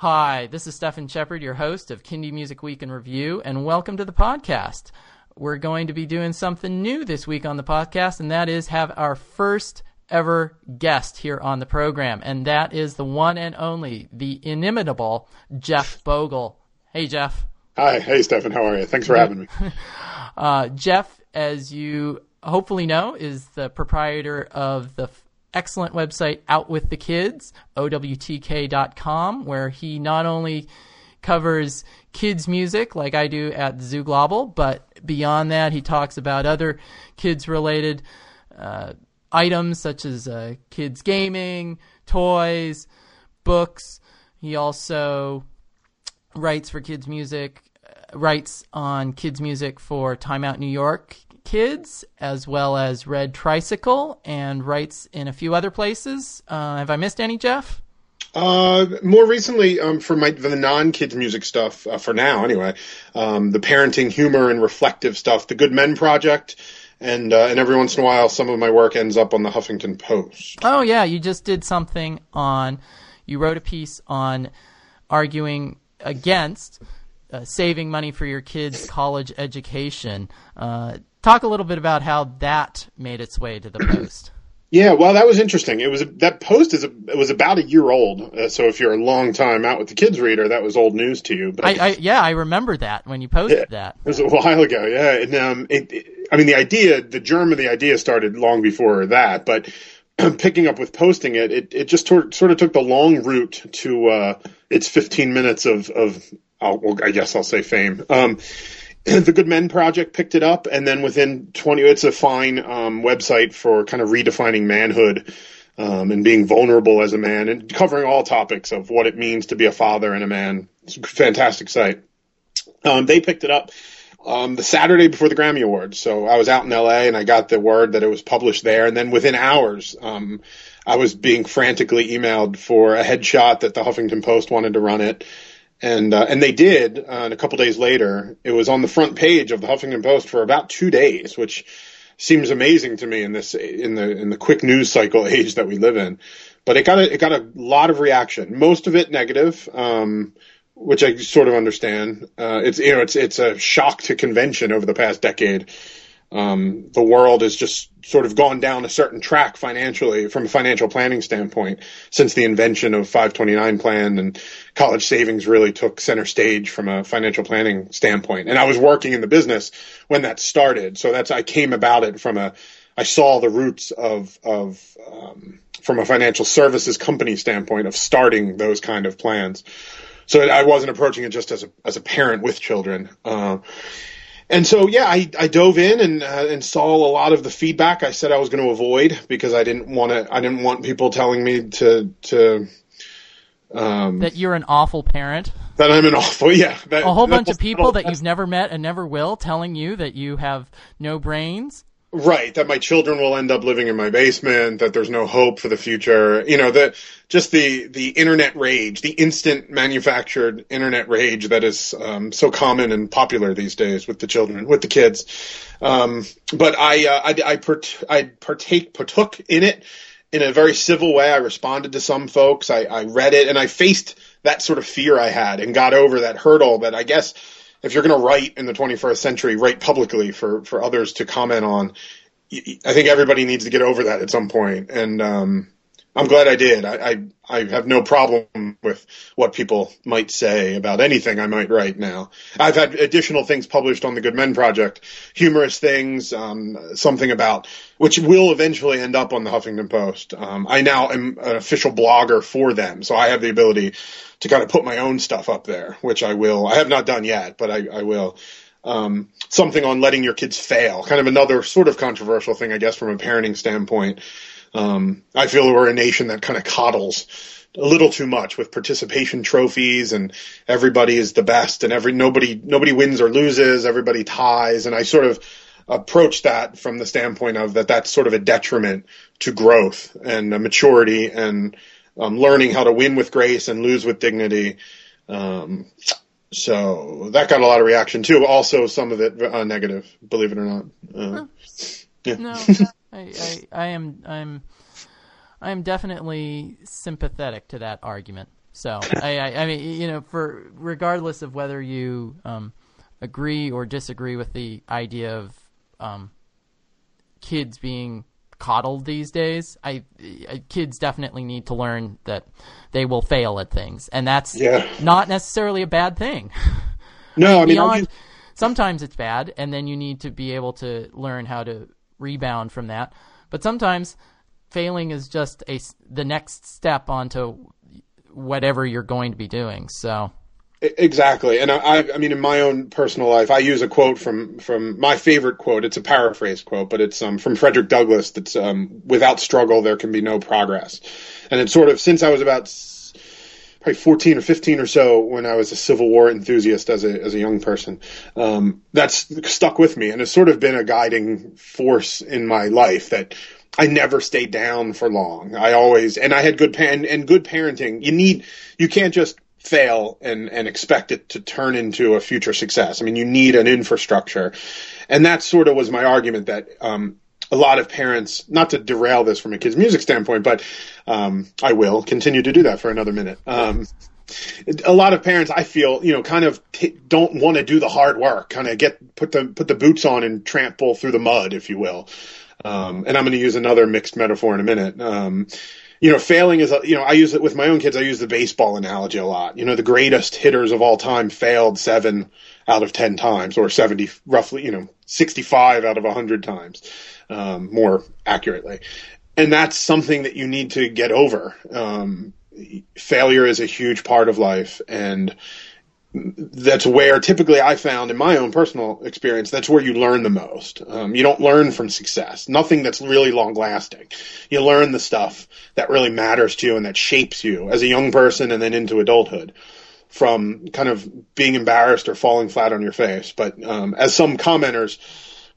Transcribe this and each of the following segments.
Hi, this is Stefan Shepherd, your host of Kindie Music Week in Review, and welcome to the podcast. We're going to be doing something new this week on the podcast, and that is have our first ever guest here on the program, and that is the one and only, the inimitable Jeff Bogle. Hey, Jeff. Hi. Hey, Stefan. How are you? Thanks for having me. uh, Jeff, as you hopefully know, is the proprietor of the excellent website Out with the Kids, OWTK.com, where he not only covers kids music like I do at Zooglobble, but beyond that, he talks about other kids related uh, items such as uh, kids gaming, toys, books. He also writes for kids music, uh, writes on kids music for Time Out New York kids, as well as Red Tricycle, and writes in a few other places. Uh, have I missed any, Jeff? Uh, more recently, um, for my the non kids music stuff, uh, for now anyway, um, the parenting, humor, and reflective stuff, the Good Men Project, and uh, and every once in a while, some of my work ends up on the Huffington Post. Oh yeah, you just did something on. You wrote a piece on arguing against uh, saving money for your kids' college education. Talk a little bit about how that made its way to the Post. Yeah, well, that was interesting. It was that post is a, it was about a year old. Uh, so if you're a long time out with the kids reader, that was old news to you. But I, I yeah, I remember that when you posted yeah, that. It was a while ago. Yeah, and um, it, it, I mean, the idea, the germ of the idea started long before that, but picking up with posting it, it, it just tor- sort of took the long route to uh, its 15 minutes of of well, I guess I'll say fame. Um, the Good Men Project picked it up, and then within 20, it's a fine um, website for kind of redefining manhood um, and being vulnerable as a man, and covering all topics of what it means to be a father and a man. It's a fantastic site. Um, they picked it up um, the Saturday before the Grammy Awards, so I was out in LA and I got the word that it was published there, and then within hours. Um, I was being frantically emailed for a headshot that the Huffington Post wanted to run it and uh, and they did. Uh, and a couple days later, it was on the front page of the Huffington Post for about two days, which seems amazing to me in this in the in the quick news cycle age that we live in. But it got a, it got a lot of reaction, most of it negative. Um, which I sort of understand. Uh, it's you know it's it's a shock to convention over the past decade um, the world has just sort of gone down a certain track financially from a financial planning standpoint since the invention of 529 plan and college savings really took center stage from a financial planning standpoint. And I was working in the business when that started. So that's, I came about it from a, I saw the roots of, of, um, from a financial services company standpoint of starting those kind of plans. So I wasn't approaching it just as a, as a parent with children. Uh, and so, yeah, I, I dove in and uh, and saw a lot of the feedback I said I was going to avoid because I didn't want to. I didn't want people telling me to to um, that you're an awful parent. That I'm an awful, yeah. That, a whole bunch of people that you've never met and never will telling you that you have no brains. Right, that my children will end up living in my basement, that there's no hope for the future. You know, that just the the internet rage, the instant manufactured internet rage that is um, so common and popular these days with the children, with the kids. Um, but I uh, I I, part, I partake partook in it in a very civil way. I responded to some folks. I, I read it and I faced that sort of fear I had and got over that hurdle that I guess if you're going to write in the 21st century, write publicly for, for others to comment on. I think everybody needs to get over that at some point. And, um, I'm glad I did. I, I, I have no problem with what people might say about anything I might write now. I've had additional things published on the Good Men Project, humorous things, um, something about which will eventually end up on the Huffington Post. Um, I now am an official blogger for them, so I have the ability to kind of put my own stuff up there, which I will. I have not done yet, but I, I will. Um, something on letting your kids fail, kind of another sort of controversial thing, I guess, from a parenting standpoint. Um, I feel we're a nation that kind of coddles a little too much with participation trophies and everybody is the best and every nobody nobody wins or loses, everybody ties, and I sort of approach that from the standpoint of that that's sort of a detriment to growth and maturity and um, learning how to win with grace and lose with dignity. Um, so that got a lot of reaction too. Also, some of it uh, negative, believe it or not. Uh, yeah. No, I, I, I am I'm I'm definitely sympathetic to that argument. So I, I, I mean, you know, for regardless of whether you um, agree or disagree with the idea of um, kids being coddled these days, I, I kids definitely need to learn that they will fail at things, and that's Yeah. not necessarily a bad thing. No, I mean, beyond sometimes it's bad and then you need to be able to learn how to rebound from that but sometimes failing is just a the next step onto whatever you're going to be doing so Exactly, and I, I, mean, in my own personal life, I use a quote from from my favorite quote. It's a paraphrase quote, but it's um, from Frederick Douglass. That's um, "Without struggle, there can be no progress," and it's sort of since I was about probably fourteen or fifteen or so when I was a Civil War enthusiast as a as a young person. Um, that's stuck with me, and it's sort of been a guiding force in my life that. I never stayed down for long. I always, and I had good and, and good parenting. You need, you can't just fail and, and expect it to turn into a future success. I mean, you need an infrastructure. And that sort of was my argument that, um, a lot of parents, not to derail this from a kid's music standpoint, but, um, I will continue to do that for another minute. Um, a lot of parents, I feel, you know, kind of t- don't want to do the hard work, kind of get put the put the boots on and trample through the mud, if you will. Um, and I'm going to use another mixed metaphor in a minute. Um, you know, failing is, you know, I use it with my own kids. I use the baseball analogy a lot. You know, the greatest hitters of all time failed seven out of 10 times or 70, roughly, you know, 65 out of 100 times, um, more accurately. And that's something that you need to get over. Um, failure is a huge part of life. And that's where typically I found in my own personal experience, that's where you learn the most. Um, you don't learn from success, nothing that's really long lasting. You learn the stuff that really matters to you and that shapes you as a young person and then into adulthood from kind of being embarrassed or falling flat on your face. But um, as some commenters,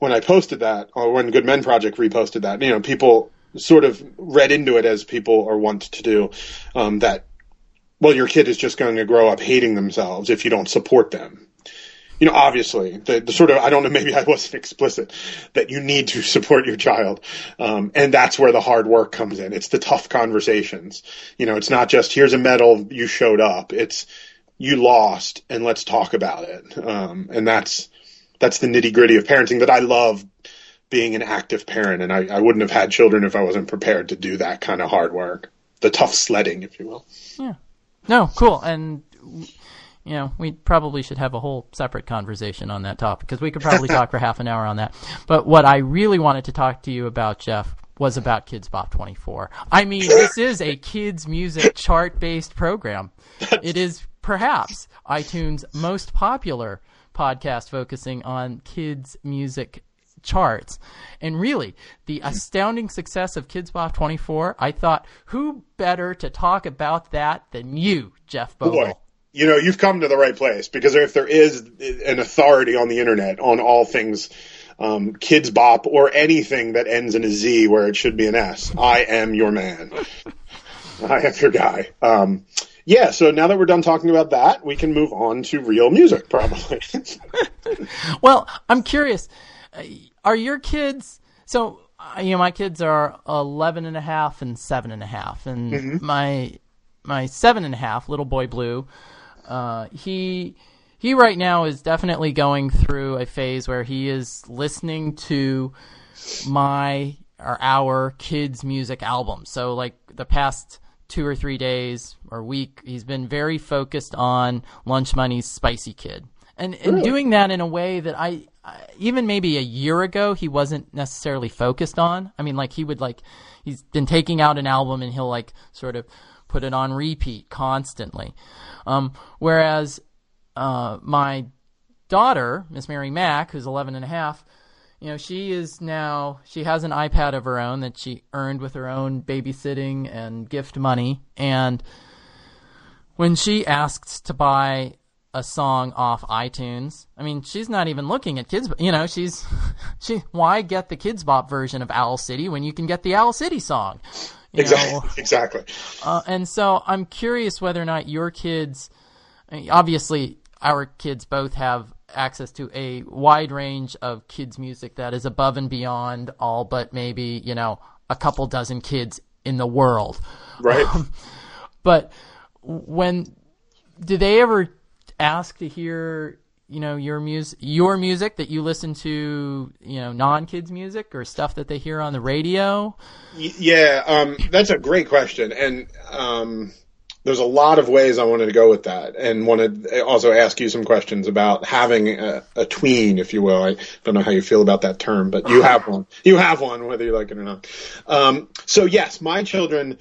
when I posted that, or when Good Men Project reposted that, you know, people sort of read into it as people are wont to do, um, that well, your kid is just going to grow up hating themselves if you don't support them. You know, obviously, the, the sort of, I don't know, maybe I wasn't explicit, that you need to support your child. Um, and that's where the hard work comes in. It's the tough conversations. You know, it's not just, here's a medal, you showed up. It's, you lost, and let's talk about it. Um, and that's, that's the nitty gritty of parenting that I love being an active parent. And I, I wouldn't have had children if I wasn't prepared to do that kind of hard work. The tough sledding, if you will. Yeah. No cool and you know we probably should have a whole separate conversation on that topic because we could probably talk for half an hour on that but what i really wanted to talk to you about jeff was about Kidz Bop 24 i mean this is a kids music chart based program it is perhaps itunes most popular podcast focusing on kids music charts. And really, the astounding success of Kidz Bop 24, I thought, who better to talk about that than you, Jeff Bogle? Boy, you know, you've come to the right place because if there is an authority on the internet on all things um, Kidz Bop or anything that ends in a Z where it should be an S, I am your man. I am your guy. Um, yeah, so now that we're done talking about that, we can move on to real music, probably. Well, I'm curious. uh, Are your kids so? uh, You know, my kids are 11 and a half and seven and a half, and my my seven and a half, little boy Blue, uh, he he right now is definitely going through a phase where he is listening to my or our kids music album. So like the past two or three days or week, he's been very focused on Lunch Money's Spicy Kid. And, and doing that in a way that I, I even maybe a year ago he wasn't necessarily focused on. I mean, like he would like he's been taking out an album and he'll like sort of put it on repeat constantly. Um, whereas uh, my daughter, Miss Mary Mack, who's 11 and a half, you know, she is now, she has an iPad of her own that she earned with her own babysitting and gift money. And when she asks to buy a song off iTunes, I mean, she's not even looking at kids, you know, she's, she, why get the Kidz Bop version of Owl City when you can get the Owl City song? You know, exactly. Exactly. uh, and so I'm curious whether or not your kids, I mean, obviously, our kids both have access to a wide range of kids' music that is above and beyond all but maybe, you know, a couple dozen kids in the world. Right. But when do they ever ask to hear you know your music your music that you listen to you know non kids music or stuff that they hear on the radio yeah um, that's a great question and um, there's a lot of ways i wanted to go with that and wanted to also ask you some questions about having a, a tween if you will. I don't know how you feel about that term but you have one. You have one whether you like it or not. Um, so yes my children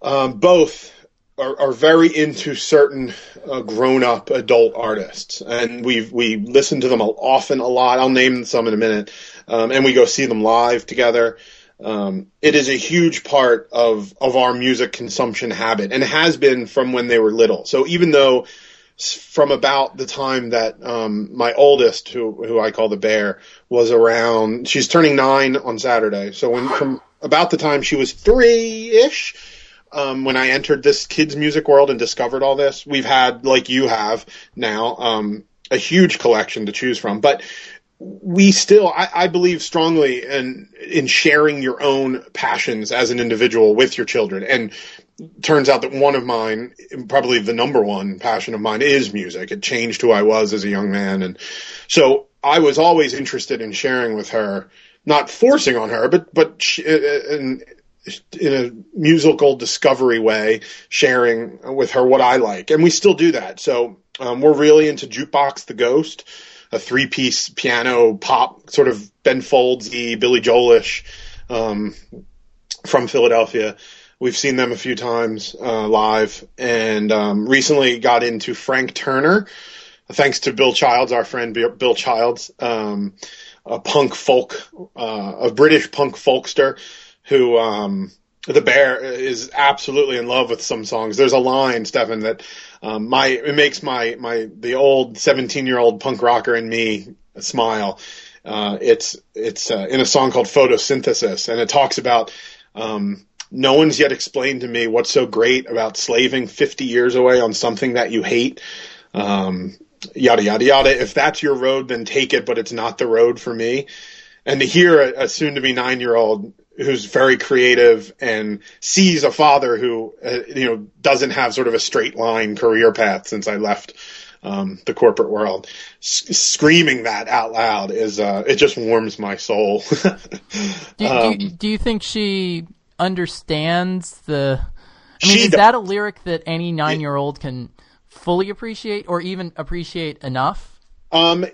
um, both are, are very into certain uh, grown-up adult artists, and we we listen to them often a lot. I'll name some in a minute, um, and we go see them live together. Um, it is a huge part of of our music consumption habit, and has been from when they were little. So even though from about the time that um, my oldest, who who I call the bear, was around, she's turning nine on Saturday. So when from about the time she was three ish um, when I entered this kids music world and discovered all this. We've had, like you have now, um, a huge collection to choose from, but we still, I, I believe strongly in in sharing your own passions as an individual with your children. And turns out that one of mine, probably the number one passion of mine, is music. It changed who I was as a young man, and so I was always interested in sharing with her, not forcing on her, but but she, and in a musical discovery way, sharing with her what I like, and we still do that. So um, we're really into Jukebox the Ghost, a three-piece piano pop sort of Ben Foldsy, Billy Joelish um, from Philadelphia. We've seen them a few times uh, live, and um, recently got into Frank Turner, thanks to Bill Childs, our friend Bill Childs, um, a punk folk, uh, a British punk folkster who um, the bear is absolutely in love with some songs. There's a line, Stefan, that um, my it makes my my the old 17 year old punk rocker in me smile. Uh, it's it's uh, in a song called Photosynthesis, and it talks about um, no one's yet explained to me what's so great about slaving 50 years away on something that you hate. Um, yada yada yada. If that's your road, then take it, but it's not the road for me. And to hear a, a soon to be nine year old who's very creative and sees a father who uh, you know doesn't have sort of a straight line career path since I left um, the corporate world. S- screaming that out loud is uh, it just warms my soul. do, um, do, do, you think she understands the? I mean, is does. that a lyric that any nine year old can fully appreciate or even appreciate enough? Um,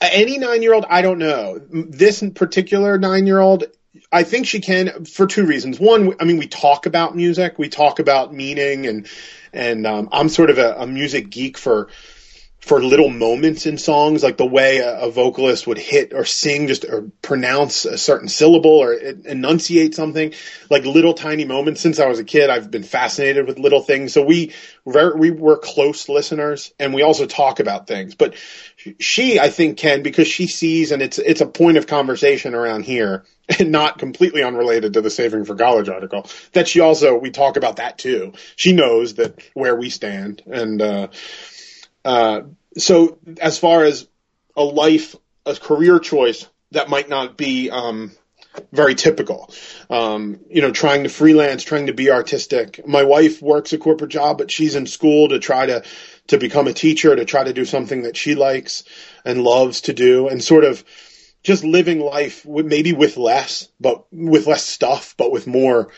any nine year old, I don't know. This particular nine year old I think she can for two reasons. One, I mean, we talk about music, we talk about meaning, and and um, I'm sort of a, a, music geek for for little moments in songs, like the way a, a, vocalist would hit or sing, just or pronounce a certain syllable or enunciate something, like little tiny moments. Since I was a kid, I've been fascinated with little things. So we we were close listeners, and we also talk about things. But she, I think, can because she sees, and it's it's a point of conversation around here and not completely unrelated to the Saving for College article, that she also, we talk about that too. She knows that where we stand. And, uh, uh, so as far as a life, a career choice that might not be, um, very typical. Um, you know, trying to freelance, trying to be artistic. My wife works a corporate job, but she's in school to try to, to become a teacher, to try to do something that she likes and loves to do and sort of, just living life maybe with less, but with less stuff, but with more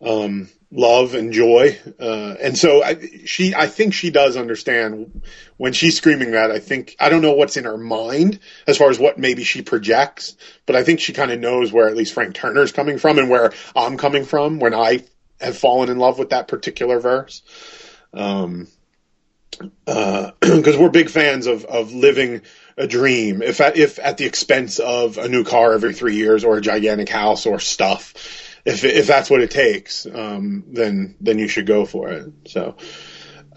um, love and joy. Uh, and so I, she, I think she does understand when she's screaming that. I think I don't know what's in her mind as far as what maybe she projects, but I think she kind of knows where at least Frank Turner's coming from and where I'm coming from when I have fallen in love with that particular verse. Um, because uh, we're big fans of of living a dream, if at, if at the expense of a new car every three years or a gigantic house or stuff, if if that's what it takes, um, then then you should go for it. So,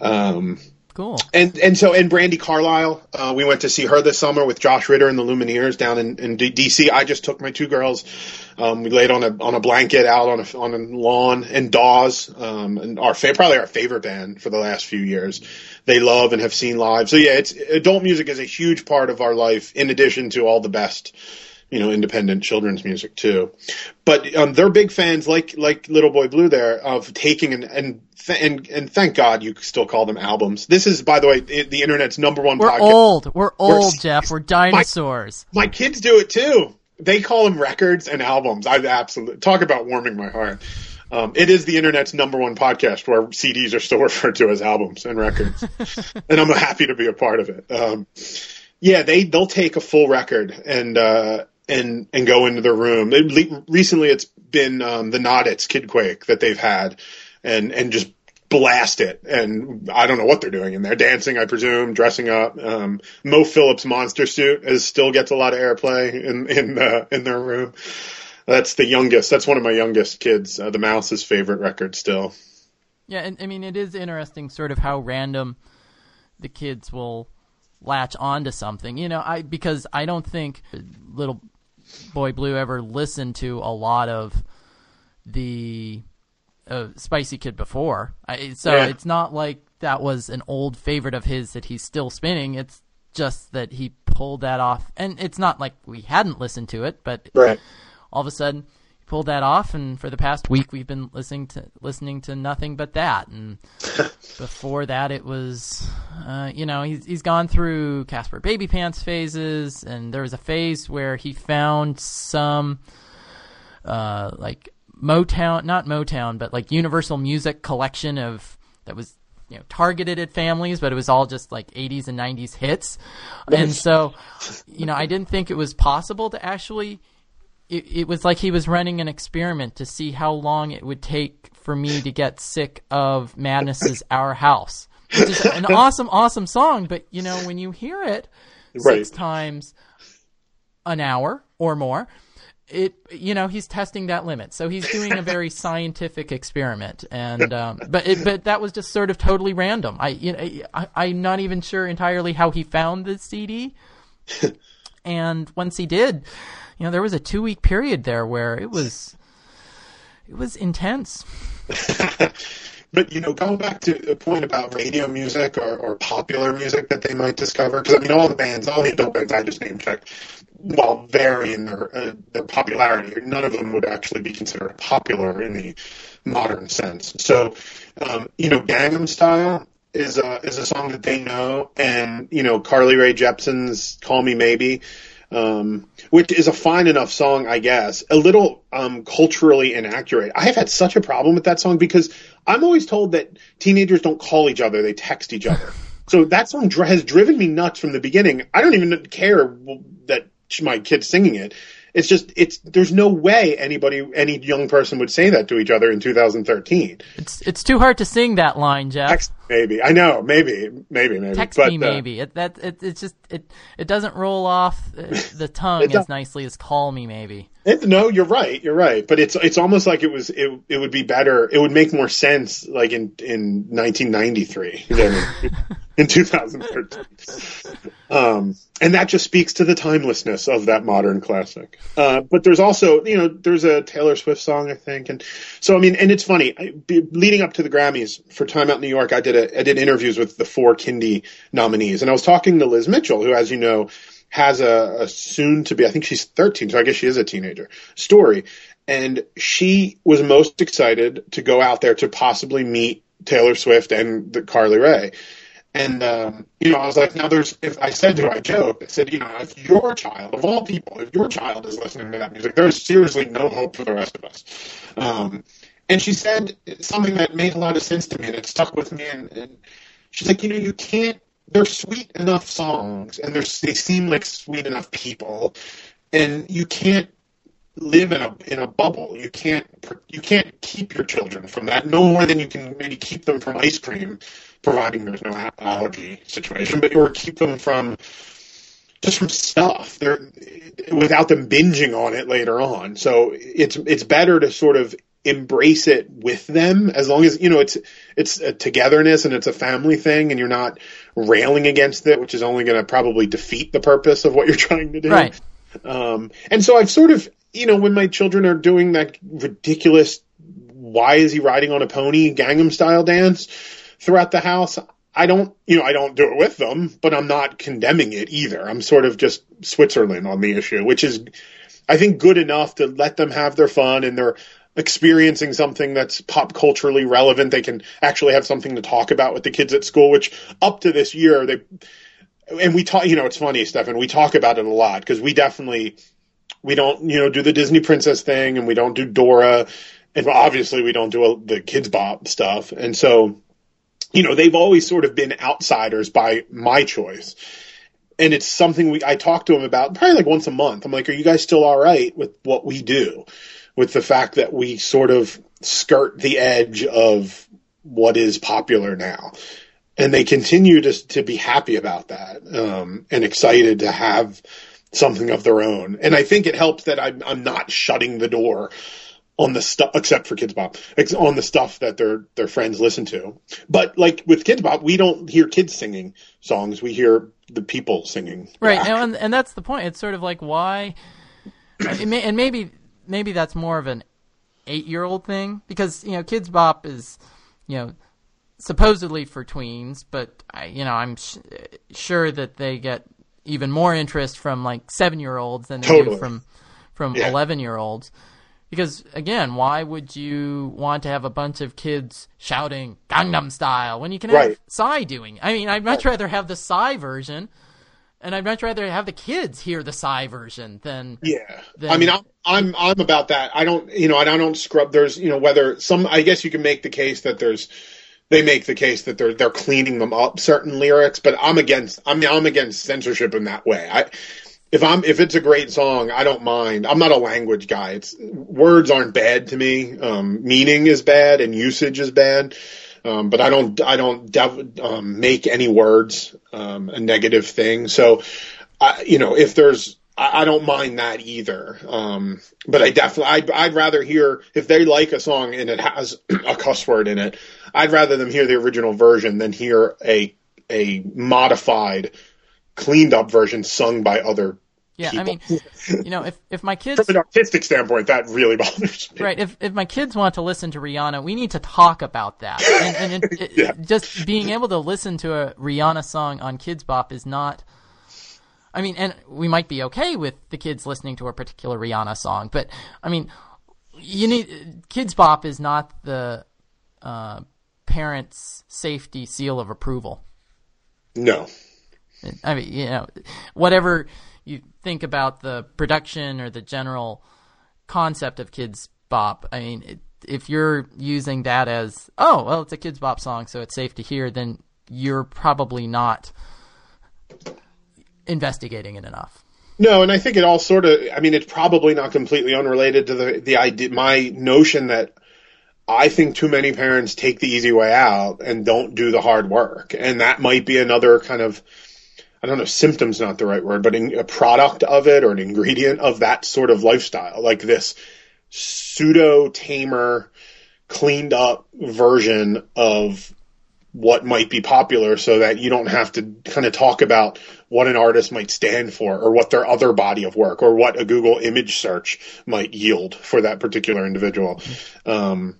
um, cool. And and so and Brandi Carlile, uh, we went to see her this summer with Josh Ritter and the Lumineers down in, in D- DC. I just took my two girls. Um, we laid on a on a blanket out on a on a lawn in Dawes, um, and our fa- probably our favorite band for the last few years they love and have seen live. So yeah, it's adult music is a huge part of our life in addition to all the best you know independent children's music too. But um, they're big fans, like like Little Boy Blue, there of taking and and and and thank God you still call them albums. This is, by the way, the internet's number one. We're podcast. old. We're old, We're, Jeff. We're dinosaurs. My, my kids do it too. They call them records and albums. I absolutely talk about warming my heart. Um, it is the internet's number one podcast where CDs are still referred to as albums and records, and I'm happy to be a part of it. Um, yeah, they they'll take a full record and uh, and and go into the room. It, recently, it's been um, the Not-Its Kid Quake that they've had, and and just blast it. And I don't know what they're doing in there, dancing, I presume, dressing up. Um, Mo Phillips' monster suit is still gets a lot of airplay in in uh, in their room. That's the youngest. That's one of my youngest kids. Uh, the Mouse's favorite record still. Yeah, and I mean it is interesting, sort of how random the kids will latch onto something. You know, I because I don't think little boy Blue ever listened to a lot of the uh, Spicy Kid before. I, so yeah. it's not like that was an old favorite of his that he's still spinning. It's just that he pulled that off, and it's not like we hadn't listened to it, but right all of a sudden pulled that off and for the past week we've been listening to listening to nothing but that and before that it was uh, you know he's, he's gone through Caspar Babypants phases and there was a phase where he found some uh, like Motown not Motown but like Universal Music collection of that was you know targeted at families, but it was all just like 80s and 90s hits. And so, you know, I didn't think it was possible to actually it, it was like he was running an experiment to see how long it would take for me to get sick of Madness's Our House. Which is an awesome, awesome song, but you know, when you hear it right. six times an hour or more, it you know he's testing that limit so he's doing a very scientific experiment and um, but it, but that was just sort of totally random i you know I, i'm not even sure entirely how he found the cd and once he did you know, there was a two week period there where it was it was intense. but you know, going back to the point about radio music or, or popular music that they might discover, because I mean, all the bands, all the adult bands I just name checked, while varying their uh, their popularity, none of them would actually be considered popular in the modern sense. So, um, you know, Gangnam Style is a is a song that they know, and you know, Carly Rae Jepsen's "Call Me Maybe." Um, which is a fine enough song, I guess. A little um, culturally inaccurate. I have had such a problem with that song because I'm always told that teenagers don't call each other; they text each other. so that song dr- has driven me nuts from the beginning. I don't even care that my kid's singing it. It's just it's there's no way anybody any young person would say that to each other in 2013. It's it's too hard to sing that line, Jeff. Text, maybe I know, maybe, maybe, maybe. Text but, me, uh, maybe. It, that it, it's just it it doesn't roll off the tongue as nicely as call me, maybe. It, no, you're right. You're right. But it's it's almost like it was it it would be better. It would make more sense like in in 1993 than in 2013. Um, and that just speaks to the timelessness of that modern classic. Uh, but there's also you know there's a Taylor Swift song I think, and so I mean, and it's funny. I, leading up to the Grammys for Time Out New York, I did a I did interviews with the four Kindie nominees, and I was talking to Liz Mitchell, who, as you know has a, a soon to be, I think she's 13, so I guess she is a teenager story. And she was most excited to go out there to possibly meet Taylor Swift and the Carly Rae. And um, you know, I was like, now there's. If I said to her, I joked, I said, you know, if your child, of all people, if your child is listening to that music, there's seriously no hope for the rest of us. Um, and she said something that made a lot of sense to me, and it stuck with me. And, and she's like, you know, you can't they're sweet enough songs and they're, they seem like sweet enough people and you can't live in a in a bubble. You can't you can't keep your children from that no more than you can maybe keep them from ice cream providing there's no allergy situation but or keep them from just from stuff. They're without them binging on it later on. So it's it's better to sort of embrace it with them as long as you know it's it's a togetherness and it's a family thing and you're not railing against it which is only going to probably defeat the purpose of what you're trying to do. Right. Um, and so i've sort of you know when my children are doing that ridiculous why is he riding on a pony gangnam style dance throughout the house i don't you know i don't do it with them but i'm not condemning it either. I'm sort of just switzerland on the issue which is I think good enough to let them have their fun and they're experiencing something that's pop culturally relevant. They can actually have something to talk about with the kids at school, which up to this year they and we talk. You know, it's funny, Stefan. We talk about it a lot because we definitely we don't you know do the Disney princess thing and we don't do Dora and obviously we don't do a, the Kidz Bop stuff and so you know they've always sort of been outsiders by my choice and it's something we I talk to them about probably like once a month. I'm like, are you guys still all right with what we do? With the fact that we sort of skirt the edge of what is popular now. And they continue to to be happy about that um, and excited to have something of their own. And I think it helps that I'm, I'm not shutting the door on the stuff, except for Kidz Bop, on the stuff that their their friends listen to. But like with Kidz Bop, we don't hear kids singing songs; we hear the people singing. Right, and, and that's the point. It's sort of like why, and maybe maybe that's more of an eight year old thing because you know Kidz Bop is you know supposedly for tweens, but I, you know I'm sh- sure that they get even more interest from like seven year olds than they Totally. do from from Yeah. eleven year olds. Because again, why would you want to have a bunch of kids shouting Gangnam Style when you can have Right. Psy doing? it? I mean, I'd much rather have the Psy version, and I'd much rather have the kids hear the Psy version than Yeah, Then- I mean, I'm I'm I'm about that. I don't, you know, and I don't scrub. There's, you know, whether some. I guess you can make the case that there's. They make the case that they're they're cleaning them up certain lyrics, but I'm against. I mean, I'm against censorship in that way. I. If I'm if it's a great song, I don't mind. I'm not a language guy. It's words aren't bad to me. Um, meaning is bad and usage is bad. Um, but I don't I don't dev, um, make any words um, a negative thing. So I, you know, if there's, I, I don't mind that either. Um, but I definitely, I'd, I'd rather hear if they like a song and it has a cuss word in it. I'd rather them hear the original version than hear a a modified, cleaned up version sung by other. Yeah. I mean, you know, if if my kids From an artistic standpoint, that really bothers me. Right. If if my kids want to listen to Rihanna, we need to talk about that. And, and it, it, Yeah. just being able to listen to a Rihanna song on Kidz Bop is not. I mean, and we might be okay with the kids listening to a particular Rihanna song, but I mean, you need Kidz Bop is not the uh, parents' safety seal of approval. No. I mean, you know, whatever you think about the production or the general concept of Kidz Bop, I mean, it, if you're using that as, oh, well, it's a Kidz Bop song, so it's safe to hear, then you're probably not investigating it enough. No, and I think it all sort of. I mean, it's probably not completely unrelated to the the idea. My notion that I think too many parents take the easy way out and don't do the hard work, and that might be another kind of. I don't know, symptom's not the right word, but in, a product of it or an ingredient of that sort of lifestyle, like this pseudo tamer, cleaned up version of what might be popular so that you don't have to kind of talk about what an artist might stand for or what their other body of work or what a Google image search might yield for that particular individual. Um,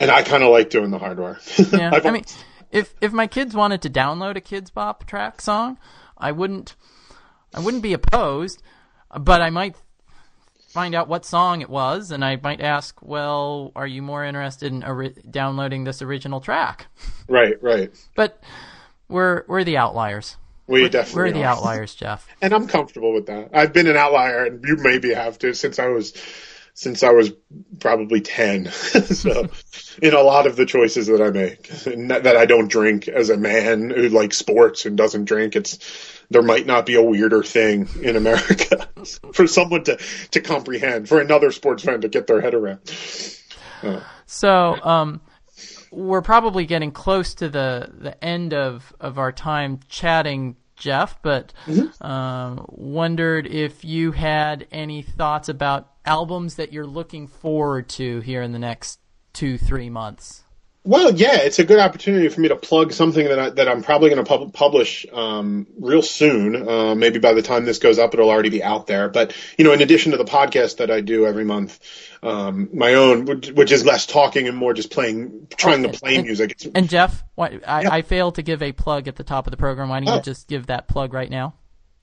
and I kind of like doing the hard work. Yeah, I mean, if if my kids wanted to download a Kidz Bop track song, I wouldn't, I wouldn't be opposed, but I might find out what song it was, and I might ask, well, are you more interested in ori- downloading this original track? right, right. But we're we're the outliers. We We're definitely the are. outliers, Jeff. and I'm comfortable with that. I've been an outlier, and you maybe have to since I was since I was probably ten. so, in a lot of the choices that I make, that I don't drink as a man who likes sports and doesn't drink, it's there might not be a weirder thing in America for someone to to comprehend, for another sports fan to get their head around. So, um, we're probably getting close to the, the end of, of our time chatting, Jeff, but um, wondered if you had any thoughts about albums that you're looking forward to here in the next two, three months. Well, yeah, it's a good opportunity for me to plug something that I, that I'm probably going to pub- publish um, real soon. Uh, maybe by the time this goes up, it'll already be out there. But you know, in addition to the podcast that I do every month, um, my own, which, which is less talking and more just playing, trying to play and- music. It's, And Jeff, why, I, Yeah. I failed to give a plug at the top of the program. Why don't you Oh. just give that plug right now?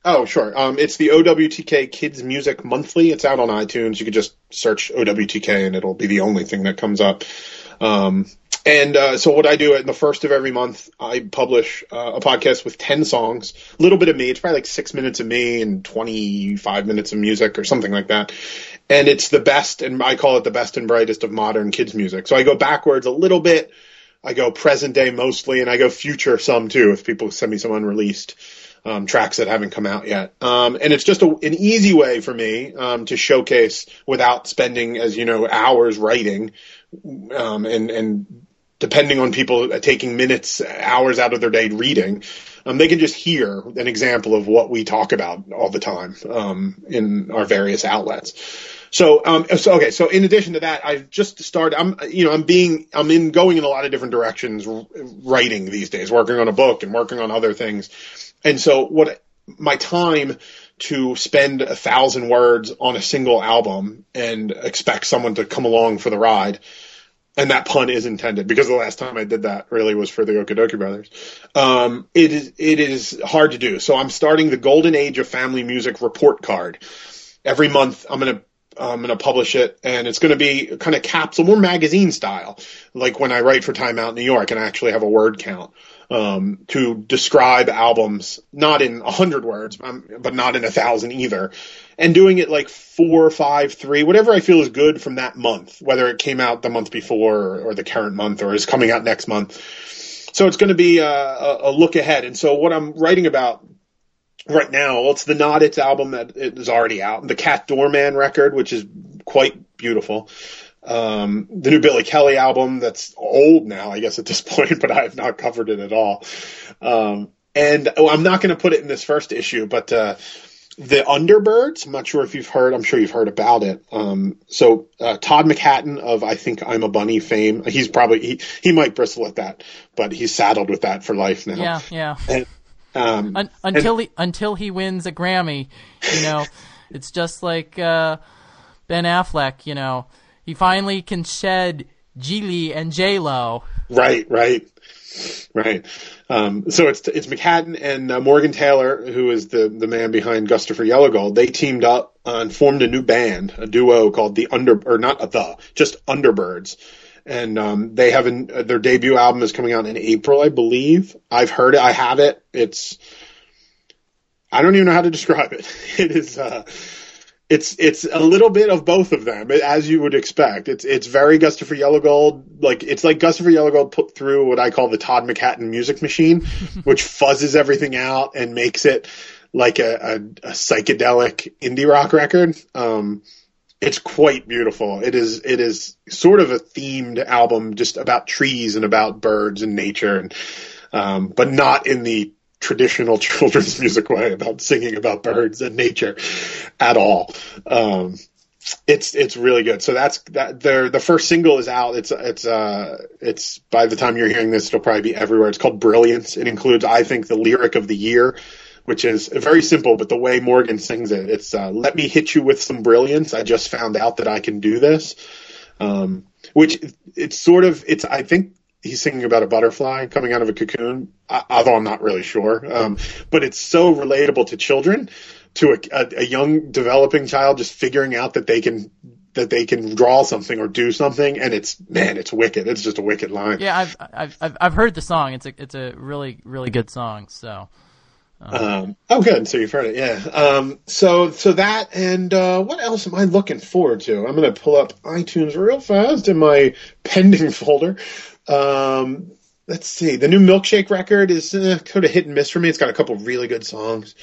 Oh, sure. Um, it's the OWTK Kids Music Monthly. It's out on iTunes. You could just search OWTK and it'll be the only thing that comes up. Um, and uh, so what I do in the first of every month, I publish uh, a podcast with 10 songs, a little bit of me. It's probably like six minutes of me and 25 minutes of music or something like that. And it's the best, and I call it the best and brightest of modern kids music. So I go backwards a little bit. I go present day mostly, and I go future some too if people send me some unreleased um, tracks that haven't come out yet. Um, and it's just a, an easy way for me um, to showcase without spending, as you know, hours writing, um, and and depending on people taking minutes, hours out of their day reading. Um, they can just hear an example of what we talk about all the time um, in our various outlets. So, um, so okay. So, in addition to that, I've just started. I'm, you know, I'm being, I'm in going in a lot of different directions, writing these days, working on a book and working on other things. And so what my time to spend a thousand words on a single album and expect someone to come along for the ride. And that pun is intended because the last time I did that really was for the Okee Dokee Brothers. Um, it is it is hard to do. So I'm starting the Golden Age of Family Music report card. Every month I'm gonna I'm going to publish it, and it's going to be kind of capsule, more magazine style, like when I write for Time Out New York, and I actually have a word count um, to describe albums, not in a hundred words, um, but not in a thousand either, and doing it like four, five, three, whatever I feel is good from that month, whether it came out the month before or, or the current month or is coming out next month. So it's going to be a, a look ahead, and so what I'm writing about right now. It's the Not-Its album that is already out, the Cat Doorman record, which is quite beautiful. Um, the new Billy Kelly album that's old now, I guess at this point, but I have not covered it at all. Um, and oh, I'm not going to put it in this first issue, but uh, the Underbirds. I'm not sure if you've heard. I'm sure you've heard about it. Um, so uh, Todd McHatton of I think I'm a Bunny fame. He's probably he he might bristle at that, but he's saddled with that for life now. Yeah, yeah. And, um, Un- until and, he until he wins a Grammy, you know, it's just like uh, Ben Affleck. You know, he finally can shed Gigli and J Lo. Right, right, right. Um, so it's it's McHatton and uh, Morgan Taylor, who is the the man behind Gustafer Yellowgold. They teamed up and formed a new band, a duo called the Under or not the just Underbirds and um, they have an, their debut album is coming out in April, I believe. I've heard it. I have it. It's I don't even know how to describe it. It is uh, it's it's a little bit of both of them, as you would expect. It's it's very Gustafer Yellowgold, like it's like Gustafer Yellowgold put through what I call the Todd McHatton music machine, which fuzzes everything out and makes it like a, a, a psychedelic indie rock record. Um, it's quite beautiful. It is it is sort of a themed album just about trees and about birds and nature and um, but not in the traditional children's music way about singing about birds and nature at all. Um, it's it's really good. So that's that. The the first single is out. It's it's uh it's by the time you're hearing this, it'll probably be everywhere. It's called Brilliance. It includes, I think, the lyric of the year which is very simple, but the way Morgan sings it, it's uh, "Let me hit you with some brilliance." I just found out that I can do this, um, which it's sort of it's. I think he's singing about a butterfly coming out of a cocoon, although I'm not really sure. Um, but it's so relatable to children, to a, a, a young developing child just figuring out that they can that they can draw something or do something, and it's man, it's wicked. It's just a wicked line. Yeah, I've I've I've heard the song. It's a it's a really really good song. So um, oh, good. So you've heard it, yeah. Um, so, so that and uh, what else am I looking forward to? I'm going to pull up iTunes real fast in my pending folder. Um, let's see. The new Milkshake record is uh, kind of hit and miss for me. It's got a couple really good songs.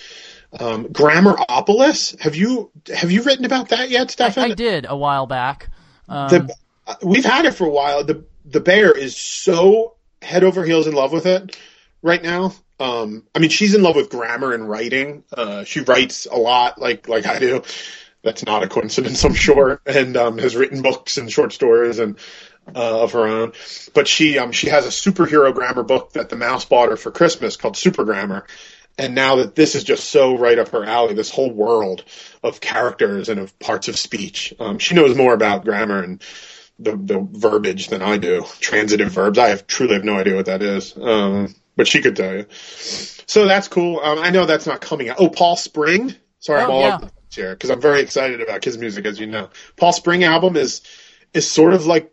Um, Grammaropolis. Have you have you written about that yet, Stefan? I, I did a while back. Um, the, uh, we've had it for a while. The the bear is so head over heels in love with it right now. Um, I mean, she's in love with grammar and writing. Uh, she writes a lot, like like I do. That's not a coincidence, I'm sure, and um, has written books and short stories and uh, of her own. But she um, she has a superhero grammar book that the mouse bought her for Christmas called Super Grammar. And now that this is just so right up her alley, this whole world of characters and of parts of speech, um, she knows more about grammar and the, the verbiage than I do. Transitive verbs, I have truly have no idea what that is. Um, but she could tell you. So that's cool. Um, I know that's not coming out. Oh, Paul Spring. Sorry, I'm Oh, all yeah. over the place here because I'm very excited about his music, as you know. Paul Spring album is is sort of like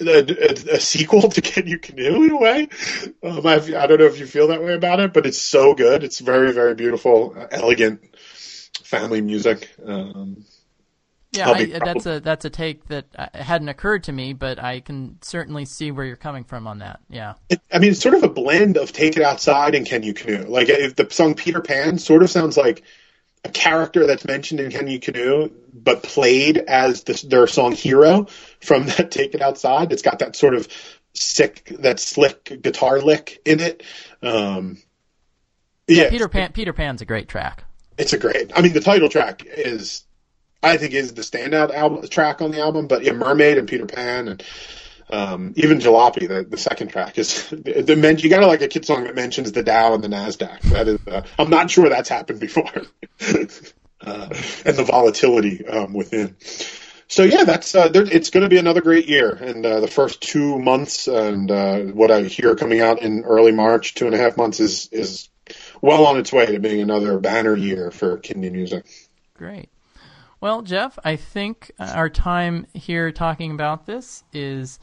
uh, a, a, a sequel to Can You Canoe in a way. Um, I don't know if you feel that way about it, but it's so good. It's very, very beautiful, uh, elegant family music. Um, Yeah, I, be- that's a that's a take that uh, hadn't occurred to me, but I can certainly see where you're coming from on that. Yeah. it, I mean, it's sort of a blend of Take It Outside and Can You Canoe. Like if the song Peter Pan sort of sounds like a character that's mentioned in Can You Canoe, but played as this, their song Hero from that Take It Outside. It's got that sort of sick, that slick guitar lick in it. Um, yeah, Peter Pan Peter Pan's a great track. it's a great. I mean, the title track is, I think, is the standout album track on the album. But yeah, Mermaid and Peter Pan and um, even Jalopy, the, the second track is the men, you got to like a kid song that mentions the Dow and the Nasdaq. That is, uh, I'm not sure that's happened before, uh, and the volatility um, within. So yeah, that's uh, there, it's going to be another great year, and uh, the first two months and uh, what I hear coming out in early March, two and a half months is is well on its way to being another banner year for Kindie music. Great. Well, Jeff, I think uh, our time here talking about this is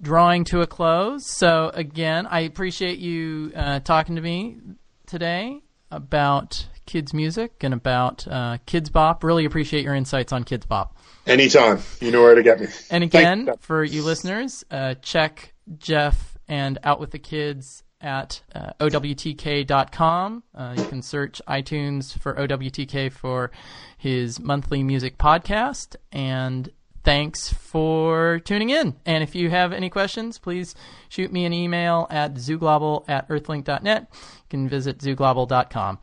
drawing to a close. So, again, I appreciate you uh, talking to me today about kids' music and about uh, Kidz Bop. Really appreciate your insights on Kidz Bop. Anytime, you know where to get me. And again, you. for you listeners, uh, check Jeff and Out with the Kids at uh, OWTK.com. Uh, you can search iTunes for OWTK for his monthly music podcast. And thanks for tuning in. And if you have any questions, please shoot me an email at zooglobble at earthlink.net. You can visit zooglobble.com.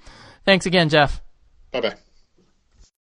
Thanks again, Jeff. Bye bye.